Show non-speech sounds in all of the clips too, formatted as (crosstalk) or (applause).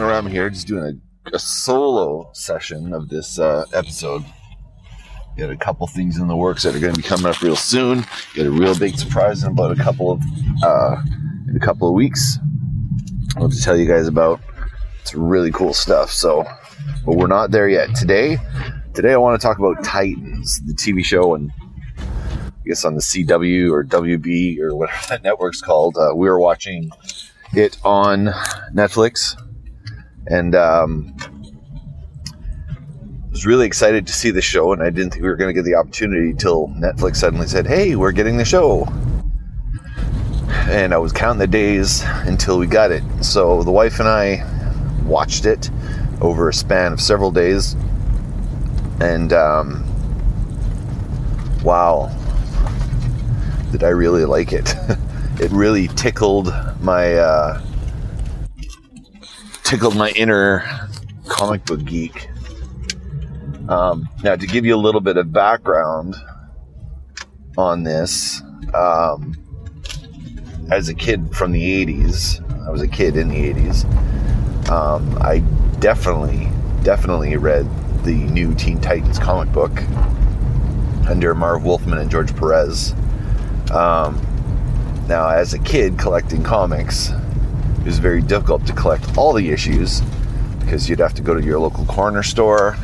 Aram here, just doing a, a solo session of this uh, episode. Got a couple things in the works that are going to be coming up real soon. Got a real big surprise in about a couple of uh, in a couple of weeks. I'll have to tell you guys about. It's really cool stuff. So, but we're not there yet. Today, today I want to talk about Titans, the TV show, and I guess on the CW or WB or whatever (laughs) that network's called. Uh, we were watching it on Netflix, and um, was really excited to see the show. And I didn't think we were going to get the opportunity till Netflix suddenly said, "Hey, we're getting the show." And I was counting the days until we got it. So the wife and I watched it over a span of several days, and um, wow, did I really like it. (laughs) it really tickled my uh, tickled my inner comic book geek. Um, now, to give you a little bit of background on this, um, as a kid from the 80s, I was a kid in the 80s, um, I definitely, definitely read the new Teen Titans comic book under Marv Wolfman and George Perez. Um, now, as a kid collecting comics, it was very difficult to collect all the issues because you'd have to go to your local corner store,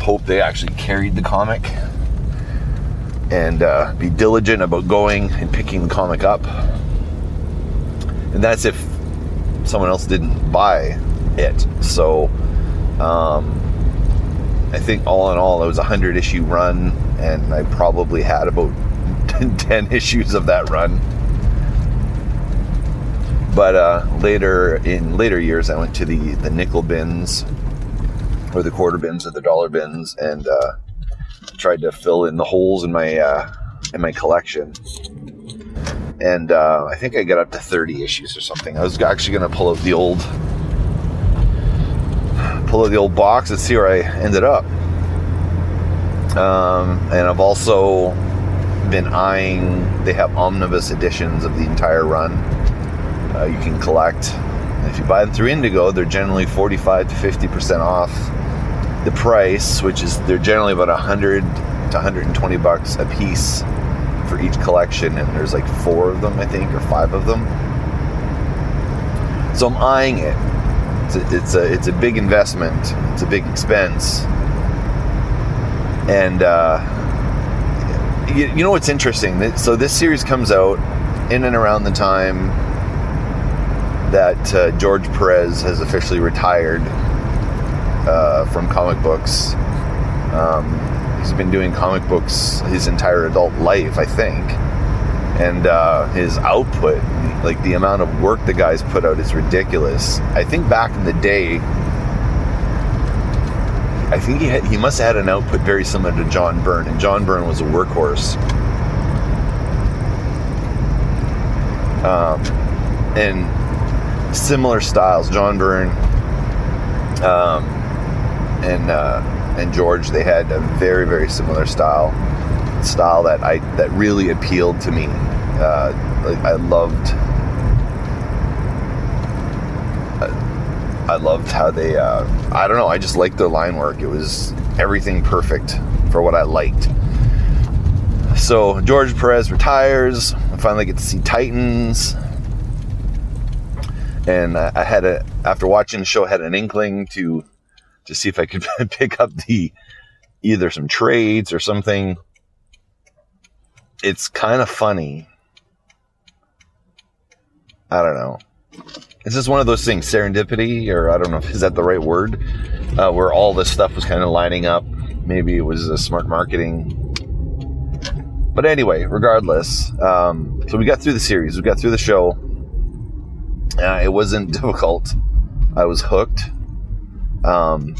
hope they actually carried the comic, and uh, be diligent about going and picking the comic up. And that's if someone else didn't buy it. So, um, I think all in all, it was a hundred issue run, and I probably had about (laughs) 10 issues of that run. But uh, later, in later years, I went to the, the nickel bins, or the quarter bins, or the dollar bins, and uh, tried to fill in the holes in my uh, in my collection. And uh, I think I got up to 30 issues or something. I was actually going to pull out the old pull out the old box and see where I ended up. Um, and I've also been eyeing. They have omnibus editions of the entire run. Uh, you can collect. And if you buy them through Indigo, they're generally 45 to 50 percent off the price, which is they're generally about 100 to 120 bucks a piece for each collection, and there's like four of them, I think, or five of them. So I'm eyeing it. It's a, it's a, it's a big investment. It's a big expense, and. Uh, you, you know what's interesting? So this series comes out in and around the time that uh, George Perez has officially retired uh, from comic books. Um, he's been doing comic books his entire adult life, I think. And uh, his output, like the amount of work the guy's put out, is ridiculous. I think back in the day, I think he had, he must have had an output very similar to John Byrne, and John Byrne was a workhorse. Um, and similar styles, John Byrne um, and uh, and George, they had a very very similar style, style that I that really appealed to me. Uh, I loved. I loved how they. Uh, I don't know. I just liked their line work. It was everything perfect for what I liked. So George Perez retires. I finally get to see Titans, and I had a after watching the show, had an inkling to to see if I could (laughs) pick up the either some trades or something. It's kind of funny. I don't know it's just one of those things, serendipity, or I don't know if is that the right word, uh, where all this stuff was kind of lining up. Maybe it was a smart marketing. But anyway, regardless, um, so we got through the series, we got through the show. Uh, it wasn't (laughs) difficult. I was hooked. Um,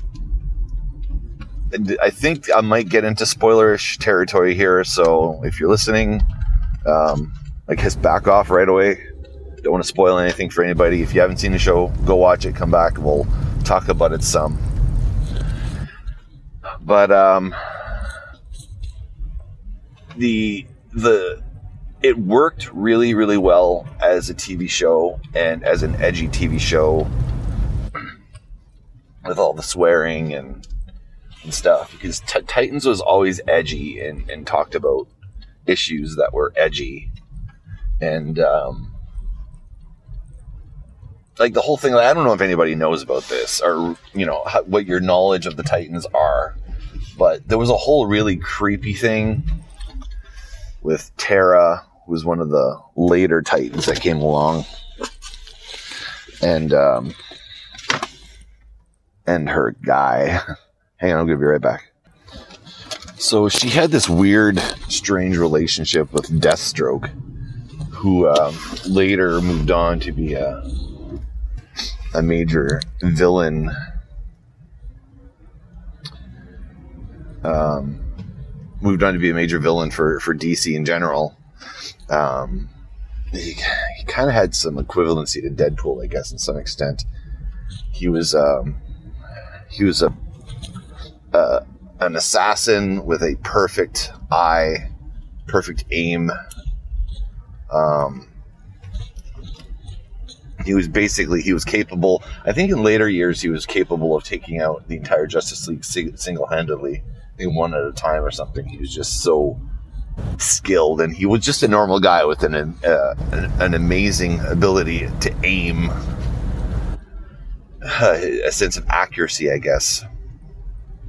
I think I might get into spoilerish territory here, so if you're listening, um, I guess back off right away don't want to spoil anything for anybody. If you haven't seen the show, go watch it. Come back. We'll talk about it some. But um, the the it worked really, really well as a TV show and as an edgy TV show with all the swearing and, and stuff because T- Titans was always edgy and, and talked about issues that were edgy. And um, like the whole thing i don't know if anybody knows about this or you know how, what your knowledge of the titans are but there was a whole really creepy thing with Terra, who was one of the later Titans that came along, and um, and her guy. (laughs) Hang on, I'll give you right back. So she had this weird, strange relationship with Deathstroke, who um, later moved on to be a a major villain. Um, moved on to be a major villain for for DC in general. Um, he, he kind of had some equivalency to Deadpool, I guess, in some extent. He was um, he was a uh, an assassin with a perfect eye, perfect aim. Um, he was basically he was capable. I think in later years he was capable of taking out the entire Justice League single handedly one at a time or something. He was just so skilled, and he was just a normal guy with an uh, an, amazing ability to aim, uh, a sense of accuracy, I guess,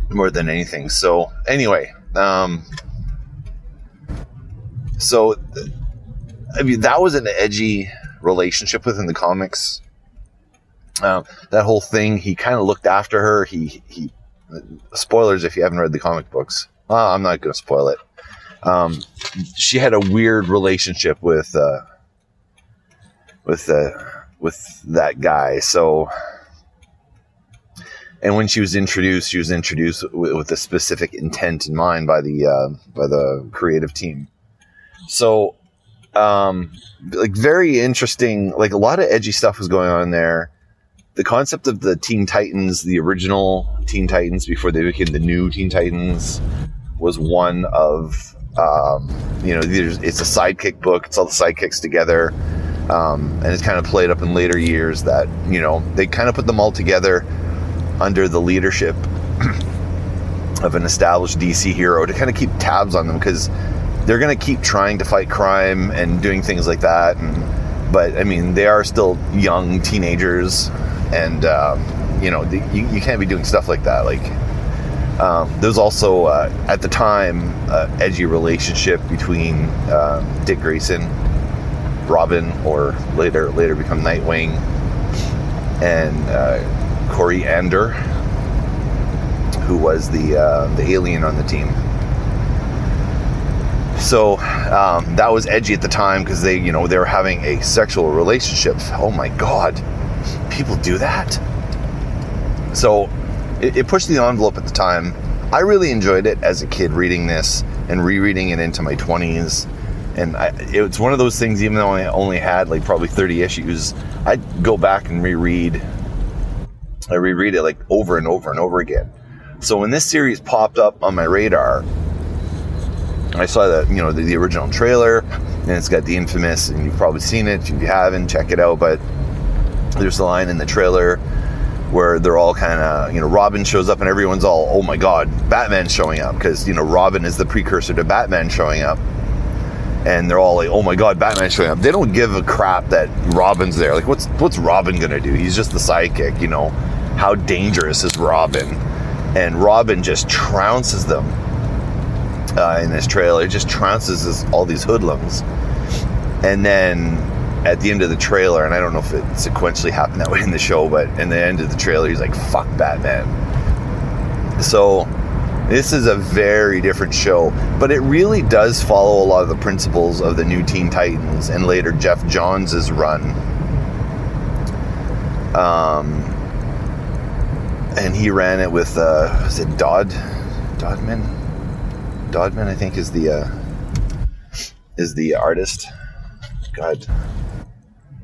more than anything. So anyway, um, so I mean that was an edgy relationship within the comics. Uh, that whole thing, he kind of looked after her. He he spoilers if you haven't read the comic books. Well, I'm not going to spoil it. Um, she had a weird relationship with uh, with uh, with that guy. So, and when she was introduced, she was introduced with, a specific intent in mind by the uh, by the creative team. So, um, like very interesting. Like a lot of edgy stuff was going on there the concept of the Teen Titans, the original Teen Titans before they became the new Teen Titans, was one of um, you know it's a sidekick book. It's all the sidekicks together, um, and it's kind of played up in later years that you know they kind of put them all together under the leadership (clears throat) of an established DC hero to kind of keep tabs on them because they're going to keep trying to fight crime and doing things like that. And but I mean, they are still young teenagers, and um, you know you, you can't be doing stuff like that. Like um, there's also uh, at the time uh, edgy relationship between uh, Dick Grayson, Robin, or later later become Nightwing, and uh, Koriand'r, who was the uh, the alien on the team. So um, that was edgy at the time because they you know they were having a sexual relationship. Oh my God! people do that. So it, it pushed the envelope at the time. I really enjoyed it as a kid reading this and rereading it into my 20s. And I, it's one of those things, even though I only had like probably 30 issues, I'd go back and reread. I reread it like over and over and over again. So when this series popped up on my radar, I saw that you know the, the original trailer, and it's got the infamous, and you've probably seen it. If you haven't, check it out. But there's a line in the trailer where they're all kind of, you know, Robin shows up and everyone's all, oh my God, Batman's showing up because, you know, Robin is the precursor to Batman showing up. And they're all like, oh my God, Batman's showing up. They don't give a crap that Robin's there. Like, what's, what's Robin going to do? He's just the sidekick, you know. How dangerous is Robin? And Robin just trounces them uh, in this trailer, just trounces all these hoodlums. And then at the end of the trailer, and I don't know if it sequentially happened that (laughs) way in the show, but in the end of the trailer, he's like, fuck Batman. So this is a very different show, but it really does follow a lot of the principles of the new Teen Titans and later Geoff Johns' run. Um, and he ran it with, uh, is it Dodd? Dodman? Dodman, I think, is the, uh, is the artist. God,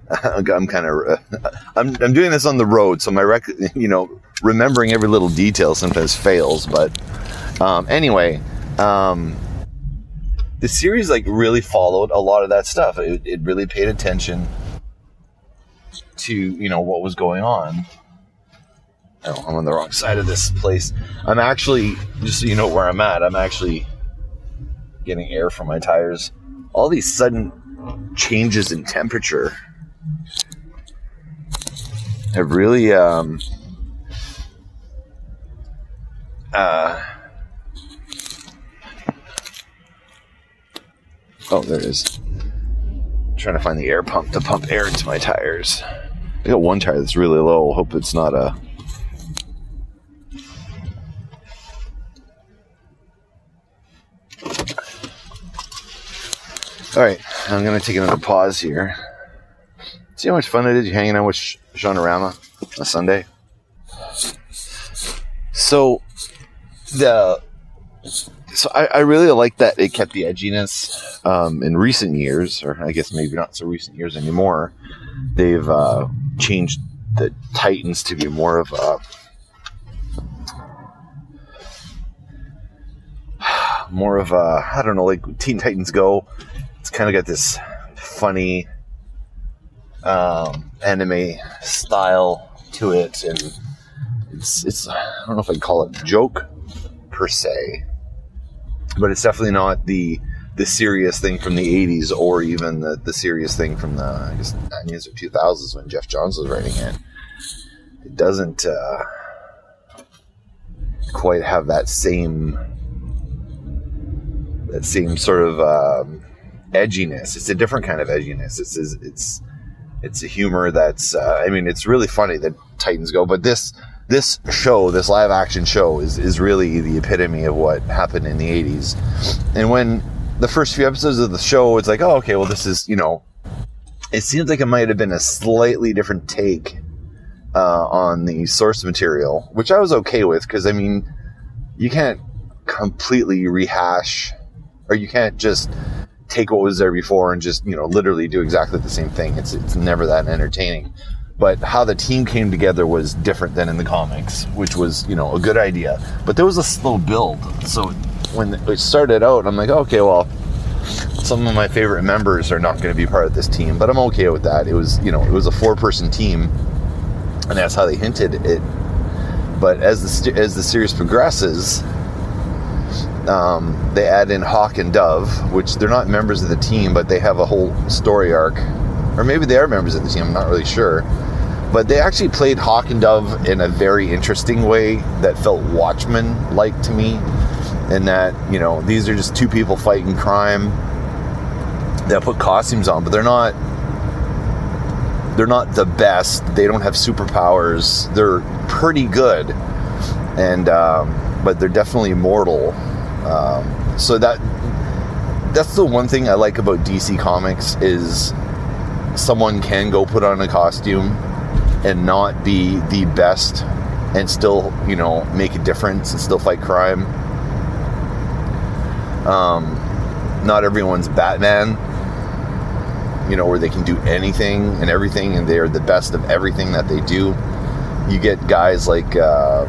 (laughs) I'm kind of uh, I'm I'm doing this on the road, so my rec (laughs) you know remembering every little detail sometimes fails. But um, anyway, um, the series like really followed a lot of that stuff. It, it really paid attention to you know what was going on. Oh, I'm on the wrong side of this place. I'm actually just so you know where I'm at. I'm actually getting air from my tires. All these sudden changes in temperature have really um, uh, oh there it is. I'm trying to find the air pump to pump air into my tires. I got one tire that's really low. Hope it's not a all right i'm gonna take another pause here see how much fun it is hanging out with Seanorama on sunday so the so I, I, really like that it kept the edginess um, in recent years, or I guess maybe not so recent years anymore. They've uh, changed the Titans to be more of a more of a I don't know, like Teen Titans Go. It's kind of got this funny um, anime style to it, and it's it's I don't know if I'd call it joke per se, but it's definitely not the the serious thing from the 80s or even the, the serious thing from the I guess 90s or 2000s when Geoff Johns was writing it. It doesn't uh, quite have that same that same sort of um, edginess. It's a different kind of edginess. It's it's it's a humor that's uh, I mean it's really funny that Titans go, but this this show, this live action show, is, is really the epitome of what happened in the 80s. And when the first few episodes of the show, it's like, oh, okay, well, this is, you know, it seems like it might have been a slightly different take uh, on the source material, which I was okay with because, I mean, you can't completely rehash or you can't just take what was there before and just, you know, literally do exactly the same thing. It's, it's never that entertaining but how the team came together was different than in the comics, which was, you know, a good idea. But there was a slow build. So when it started out, I'm like, okay, well, some of my favorite members are not going to be part of this team, but I'm okay with that. It was, you know, it was a four person team, and that's how they hinted it. But as the as the series progresses, um, they add in Hawk and Dove, which they're not members of the team, but they have a whole story arc, or maybe they are members of the team. I'm not really sure but they actually played Hawk and Dove in a very interesting way that felt Watchmen like to me. In that, you know, these are just two people fighting crime. They'll put costumes on, but they're not they're not the best. They don't have superpowers. They're pretty good, and um, but they're definitely immortal. Um, so that that's the one thing I like about DC Comics is someone can go put on a costume and not be the best and still, you know, make a difference and still fight crime. Um, not everyone's Batman, you know, where they can do anything and everything and they're the best of everything that they do. You get guys like, uh,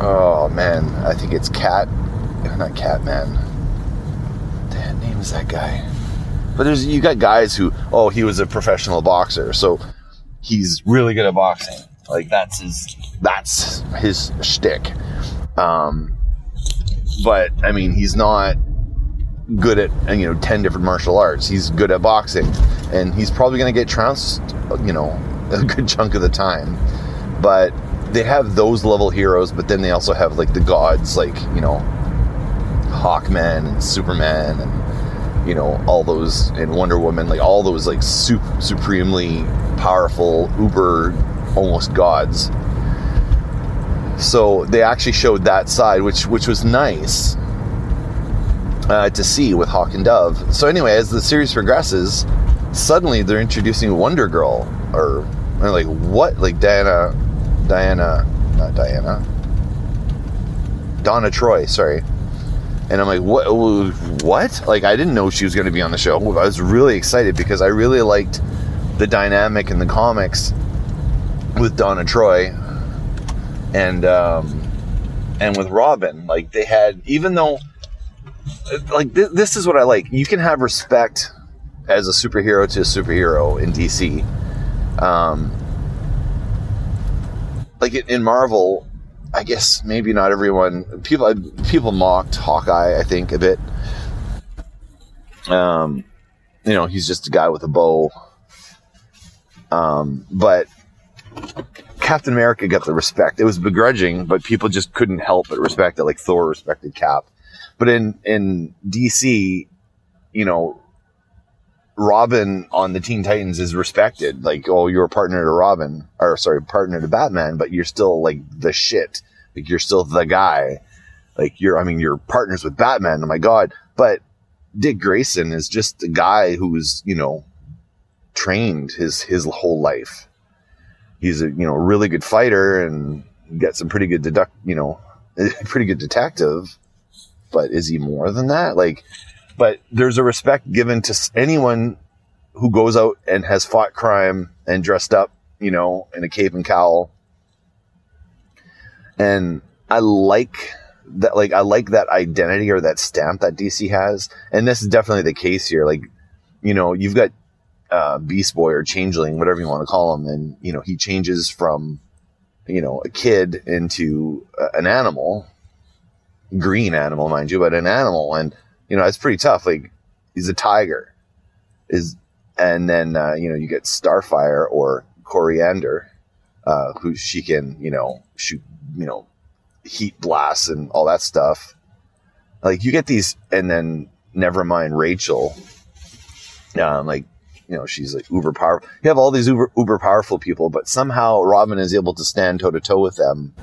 oh man, I think it's Cat, not Catman. The name is that guy? But there's you got guys who, oh, he was a professional boxer, so he's really good at boxing. Like that's his that's his shtick. Um, but I mean, he's not good at you know ten different martial arts. He's good at boxing, and he's probably going to get trounced, you know, (laughs) a good chunk of the time. But they have those level heroes, but then they also have like the gods, like you know, Hawkman and Superman and you know all those and Wonder Woman, like all those like sup- supremely powerful, uber, almost gods. So they actually showed that side, which which was nice uh, to see with Hawk and Dove. So anyway, as the series progresses, suddenly they're introducing Wonder Girl, or, or like what, like Diana, Diana, not Diana, Donna Troy, sorry. And I'm like, what? What? Like, I didn't know she was going to be on the show. I was really excited because I really liked the dynamic in the comics with Donna Troy and um, and with Robin. Like they had, even though like th- this is what I like. You can have respect as a superhero to a superhero in DC. Um, like in Marvel, I guess maybe not everyone people people mocked Hawkeye. I think a bit. Um, you know, he's just a guy with a bow. Um, but Captain America got the respect. It was begrudging, but people just couldn't help but respect it. Like Thor respected Cap. But in in DC, you know, Robin on the Teen Titans is respected. Like, oh, you're a partner to Robin, or sorry, partner to Batman, but you're still like the shit. Like, you're still the guy. Like, you're, I mean, you're partners with Batman. Oh my God. But Dick Grayson is just a guy who's, you know, trained his, his whole life. He's a, you know, really good fighter and got some pretty good deduct, you know, (laughs) pretty good detective but is he more than that? Like, but there's a respect given to anyone who goes out and has fought crime and dressed up, you know, in a cape and cowl. And I like that, like, I like that identity or that stamp that DC has. And this is definitely the case here. Like, you know, you've got uh, Beast Boy or Changeling, whatever you want to call him, and, you know, he changes from, you know, a kid into uh, an animal green animal, mind you, but an animal. And, you know, it's pretty tough. Like, he's a tiger. Is, and then, uh, you know, you get Starfire or Koriand'r, uh, who she can, you know, shoot, you know, heat blasts and all that stuff. Like, you get these, and then never mind Rachel. Um, like, you know, she's like uber powerful. You have all these uber, uber powerful people, but somehow Robin is able to stand toe to toe with them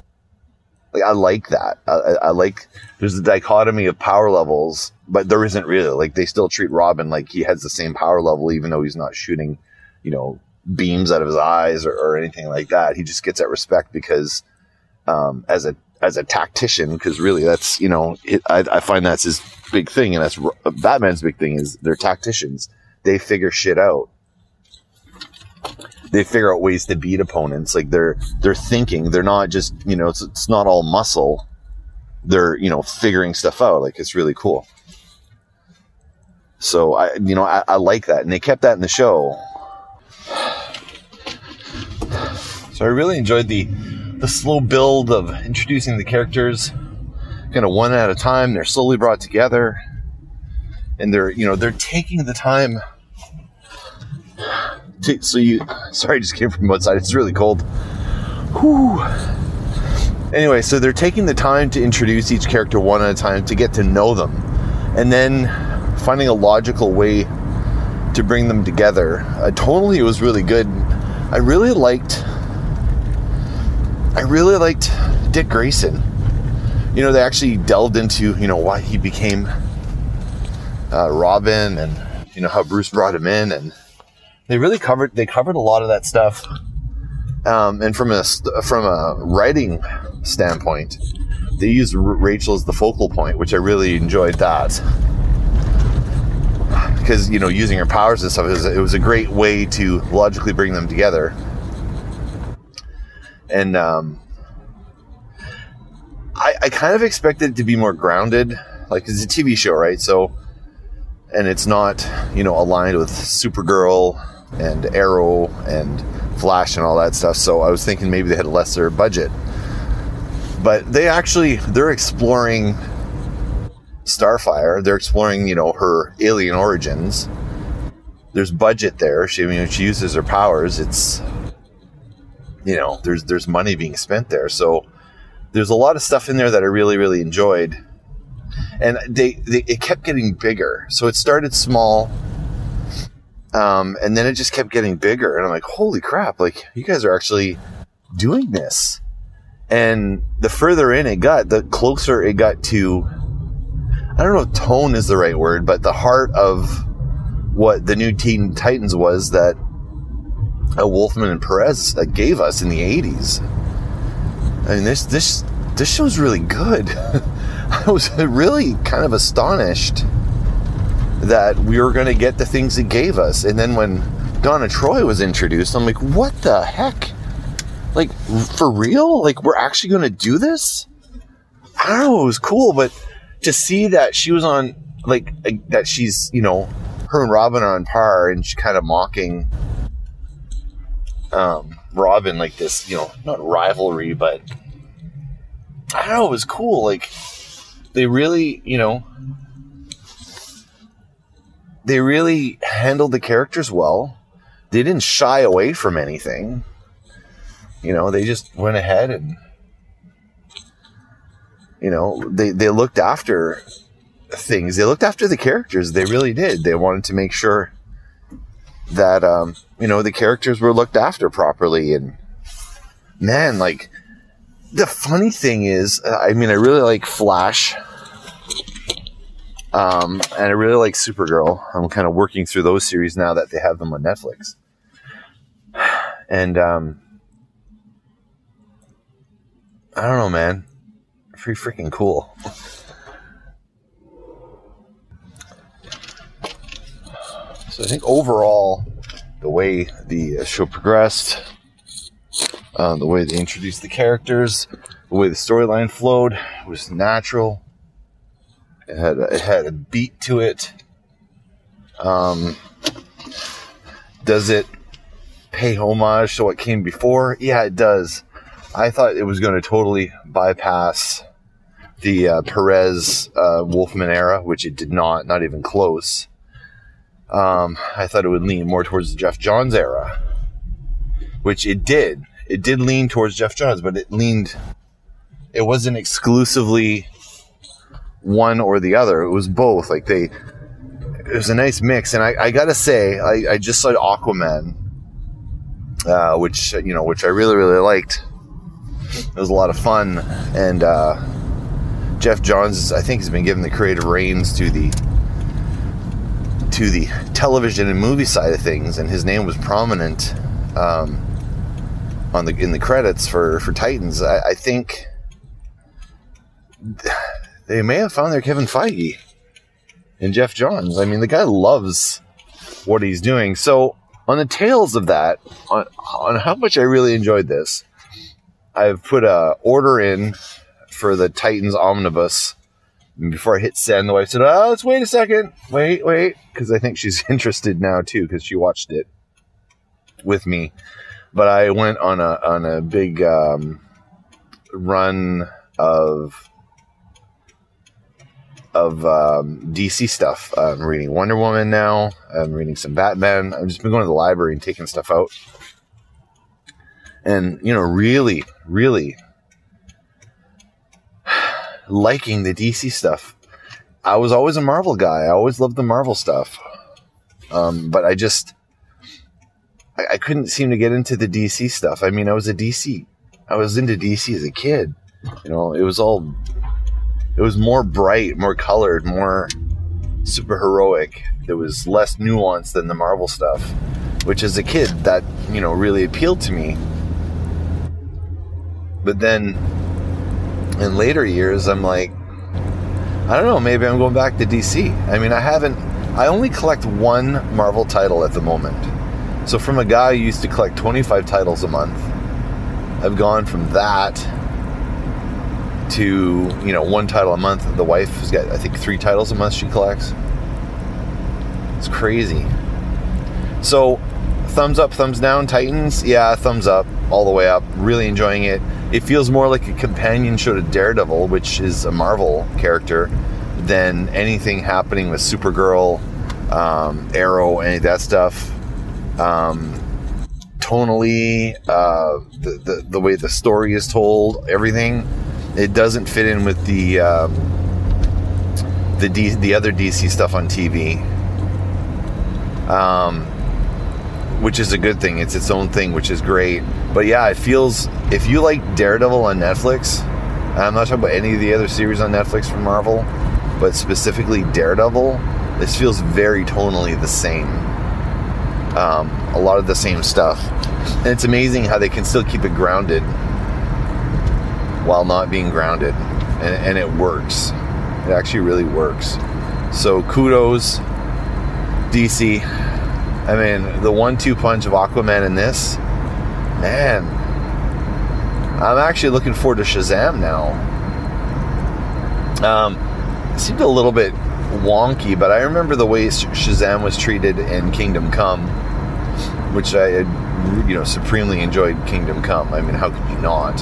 like I like that. I, I, like there's a dichotomy of power levels, but there isn't really. Like they still treat Robin like he has the same power level, even though he's not shooting, you know, beams out of his eyes or, or anything like that. He just gets that respect because, um, as a as a tactician, because really that's you know it, I, I find that's his big thing, and that's Batman's big thing is they're tacticians. They figure shit out they figure out ways to beat opponents. Like they're they're thinking. They're not just you know it's, it's not all muscle. They're you know figuring stuff out. Like it's really cool. So I you know I, I like that, and they kept that in the show. So I really enjoyed the the slow build of introducing the characters, kind of one at a time. They're slowly brought together, and they're you know they're taking the time (laughs) so you, sorry, I just came from outside. It's really cold. Whew. Anyway, so they're taking the time to introduce each character one at a time to get to know them, and then finding a logical way to bring them together. Uh, totally, it was really good. I really liked. I really liked Dick Grayson. You know, they actually delved into you know why he became uh, Robin and you know how Bruce brought him in and they really covered they covered a lot of that stuff. Um, and from a from a writing standpoint, they used Rachel as the focal point, which I really enjoyed that because you know using her powers and stuff it was, it was a great way to logically bring them together. And um, I, I kind of expected it to be more grounded, like it's a TV show, right? So, and it's not you know aligned with Supergirl and Arrow and Flash and all that stuff. So I was thinking maybe they had a lesser budget. But they actually they're exploring Starfire. They're exploring, you know, her alien origins. There's budget there. She I mean she uses her powers, it's you know, there's there's money being spent there. So there's a lot of stuff in there that I really, really enjoyed. And they, they it kept getting bigger. So it started small um, and then it just kept getting bigger. And I'm like, holy crap, like you guys are actually doing this. And the further in it got, the closer it got to, I don't know if tone is the right word, but the heart of what the new Teen Titans was that Wolfman and Perez gave us in the 80s. I mean, this, this, this show's really good. (laughs) I was really kind of astonished that we were going to get the things it gave us. And then when Donna Troy was introduced, I'm like, what the heck? Like, for real? Like, we're actually going to do this? I don't know, it was cool, but to see that she was on like that she's you know her and Robin are on par, and she's kind of mocking um, Robin like this, you know, not rivalry, but I don't know. It was cool. Like they really, you know, they really handled the characters well. They didn't shy away from anything. You know, they just went ahead and you know, they, they looked after things. They looked after the characters. They really did. They wanted to make sure that um, you know the characters were looked after properly. And man, like the funny thing is, uh, I mean, I really like Flash. Um, and I really like Supergirl. I'm kind of working through those series now that they have them on Netflix. And um, I don't know, man. Pretty freaking cool. So I think overall, the way the show progressed, uh, the way they introduced the characters, the way the storyline flowed was natural. It had a, it had a beat to it. Um, does it pay homage to what came before? Yeah, it does. I thought it was going to totally bypass the uh, Perez uh, Wolfman era, which it did not, not even close. Um, I thought it would lean more towards the Geoff Johns era, which it did. It did lean towards Geoff Johns, but it leaned. It wasn't exclusively one or the other. It was both. Like they, it was a nice mix. And I, I gotta say, I, I just saw Aquaman, uh, which you know, which I really really liked. It was a lot of fun, and uh, Geoff Johns, I think, has been given the creative reins to the to the television and movie side of things, and his name was prominent um, on the in the credits for for Titans. I, I, think they may have found their Kevin Feige and Geoff Johns. I mean, the guy loves what he's doing. So on the tails of that, on, on how much I really enjoyed this, I've put a order in for the Titans omnibus and before I hit send, the wife said, "Oh, let's wait a second. Wait, wait," because I think she's (laughs) interested now too because she watched it with me. But I went on a on a big um, run of of um, DC stuff. I'm reading Wonder Woman now. I'm reading some Batman. I've just been going to the library and taking stuff out, and you know, really, really (sighs) liking the DC stuff. I was always a Marvel guy. I always loved the Marvel stuff. Um, but I just, I, I, couldn't seem to get into the DC stuff. I mean, I was a DC, I was into DC as a kid. You know, it was all, it was more bright, more colored, more super heroic. There was less nuance than the Marvel stuff, which as a kid, that, you know, really appealed to me. But then in later years, I'm like, I don't know, maybe I'm going back to DC. I mean, I haven't, I only collect one Marvel title at the moment. So from a guy who used to collect 25 titles a month, I've gone from that to, you know, one title a month. The wife has got, I think, three titles a month she collects. It's crazy. So, thumbs up, thumbs down, Titans. Yeah, thumbs up, all the way up. Really enjoying it it feels more like a companion show to Daredevil, which is a Marvel character, than anything happening with Supergirl, um, Arrow, any of that stuff. Um, tonally, uh, the, the, the way the story is told, everything, it doesn't fit in with the um, the D, the other DC stuff on TV. Um, which is a good thing. It's its own thing, which is great. But yeah, it feels if you like Daredevil on Netflix, I'm not talking about any of the other series on Netflix from Marvel, but specifically Daredevil, this feels very tonally the same. Um, a lot of the same stuff. And it's amazing how they can still keep it grounded while not being grounded. And, and it works. It actually really works. So kudos, DC I mean, the one-two punch of Aquaman in this, man. I'm actually looking forward to Shazam now. Um, it seemed a little bit wonky, but I remember the way Shazam was treated in Kingdom Come, which I you know, supremely enjoyed Kingdom Come. I mean, how could you not?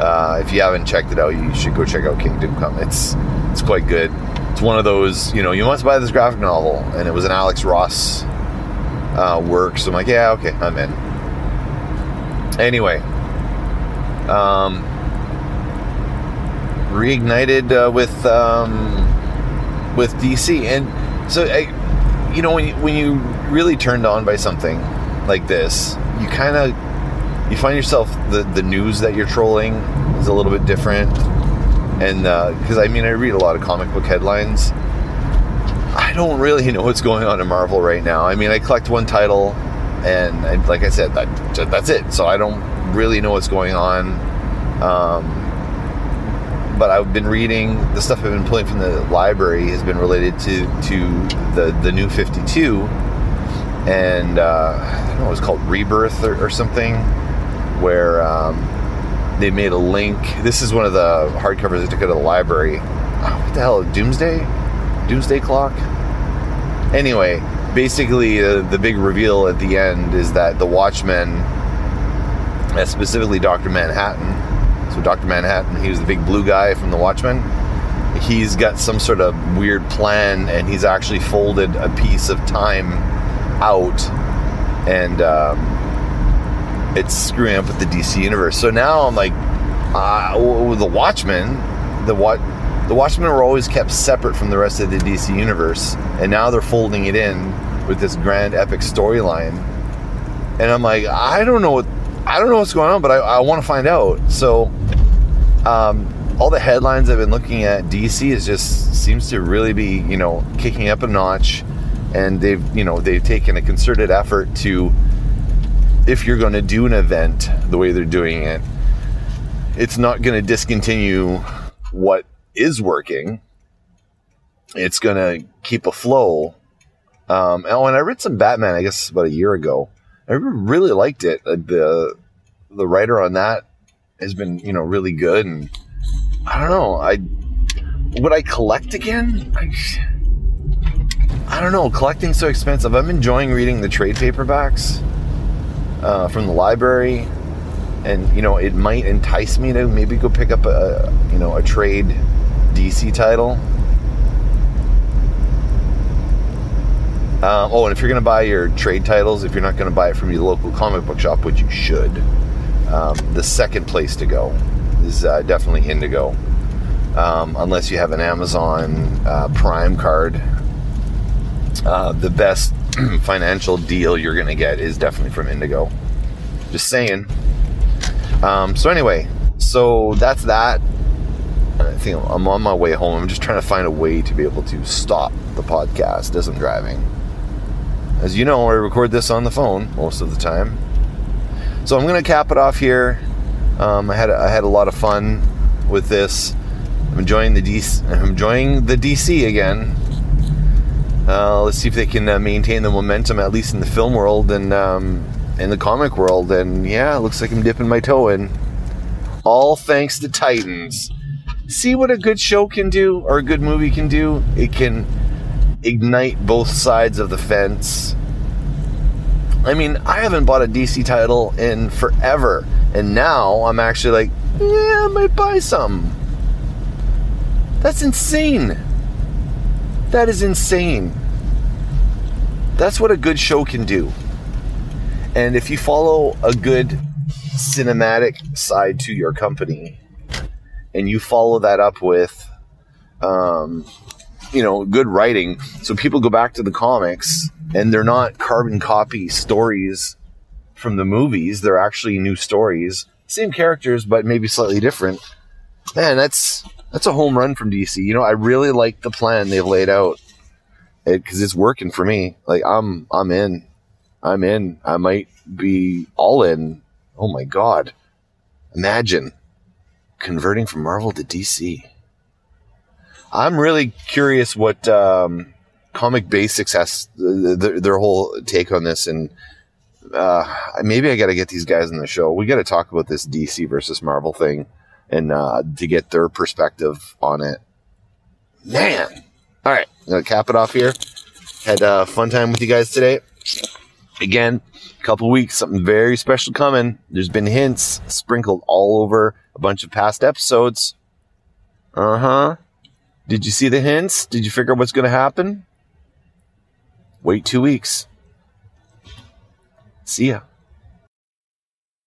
Uh, if you haven't checked it out, you should go check out Kingdom Come. It's it's quite good. It's one of those, you know, you must buy this graphic novel, and it was an Alex Ross uh, work. So I'm like, yeah, okay, I'm in. Anyway, um, reignited uh, with um, with DC, and so I, you know, when you, when you really turned on by something like this, you kind of you find yourself the the news that you're trolling is a little bit different, and because uh, I mean I read a lot of comic book headlines. I don't really (laughs) know what's going on in Marvel right now. I mean, I collect one title, and, like I said, that that's it. So I don't really know what's going on. Um, but I've been reading the stuff I've been pulling from the library has been related to to the the new 52 and uh, I don't know it was called Rebirth or, or something where um, they made a link this is one of the hardcovers I took out of the library oh, what the hell Doomsday Doomsday Clock anyway basically uh, the big reveal at the end is that the Watchmen uh, specifically Dr. Manhattan so Dr. Manhattan, he was the big blue guy from The Watchmen. He's got some sort of weird plan, and he's actually folded a piece of time out, and um, it's screwing up with the DC universe. So now I'm like, uh, the Watchmen, the what, the Watchmen were always kept separate from the rest of the DC universe, and now they're folding it in with this grand epic storyline. And I'm like, I don't know what I don't know what's going on, but I, I want to find out. So, um, all the headlines I've been looking at, DC is just seems to really be, you know, kicking up a notch, and they've, you know, they've taken a concerted effort to, if you're going to do an event the way they're doing it, it's not going to discontinue what is working. It's going to keep a flow. Um, oh, and I read some Batman, I guess, about a year ago I really liked it. Uh, the the writer on that has been you know really good, and I don't know. I would I collect again? I, I don't know. Collecting's so expensive. I'm enjoying reading the trade paperbacks uh, from the library, and you know it might entice me to maybe go pick up a you know a trade DC title. Um, oh, and if you're going to buy your trade titles, if you're not going to buy it from your local comic book shop, which you should, um, the second place to go is uh, definitely Indigo. Um, unless you have an Amazon uh, Prime card, uh, the best (clears throat) financial deal you're going to get is definitely from Indigo. Just saying. Um, so anyway, so that's that. I think I'm on my way home. I'm just trying to find a way to be able to stop the podcast as I'm driving. As you know, I record this on the phone most of the time. So I'm going to cap it off here. Um, I had I had a lot of fun with this. I'm enjoying the DC. I'm enjoying the DC again. Uh, let's see if they can uh, maintain the momentum at least in the film world and um, in the comic world. And yeah, it looks like I'm dipping my toe in. All thanks to Titans. See what a good show can do or a good movie can do. It can ignite both sides of the fence. I mean, I haven't bought a DC title in forever, and now I'm actually like, yeah, I might buy some. That's insane. That is insane. That's what a good show can do. And if you follow a good cinematic side to your company, and you follow that up with um, you know, good writing. So people go back to the comics and they're not carbon copy stories from the movies. They're actually new stories. Same characters, but maybe slightly different. Man, that's that's a home run from DC. You know, I really like the plan they've laid out because it, it's working for me. Like I'm I'm in. I'm in. I might be all in. Oh my god. Imagine converting from Marvel to DC. I'm really curious what um, Comic Basics has their, whole take on this, and uh, maybe I got to get these guys on the show. We got to talk about this DC versus Marvel thing, and uh, to get their perspective on it. Man, All right, I'm gonna cap it off here. Had a fun time with you guys today. Again, a couple weeks, something very special coming. There's been hints sprinkled all over a bunch of past episodes. Uh huh. Did you see the hints? Did you figure out what's going to happen? Wait two weeks. See ya.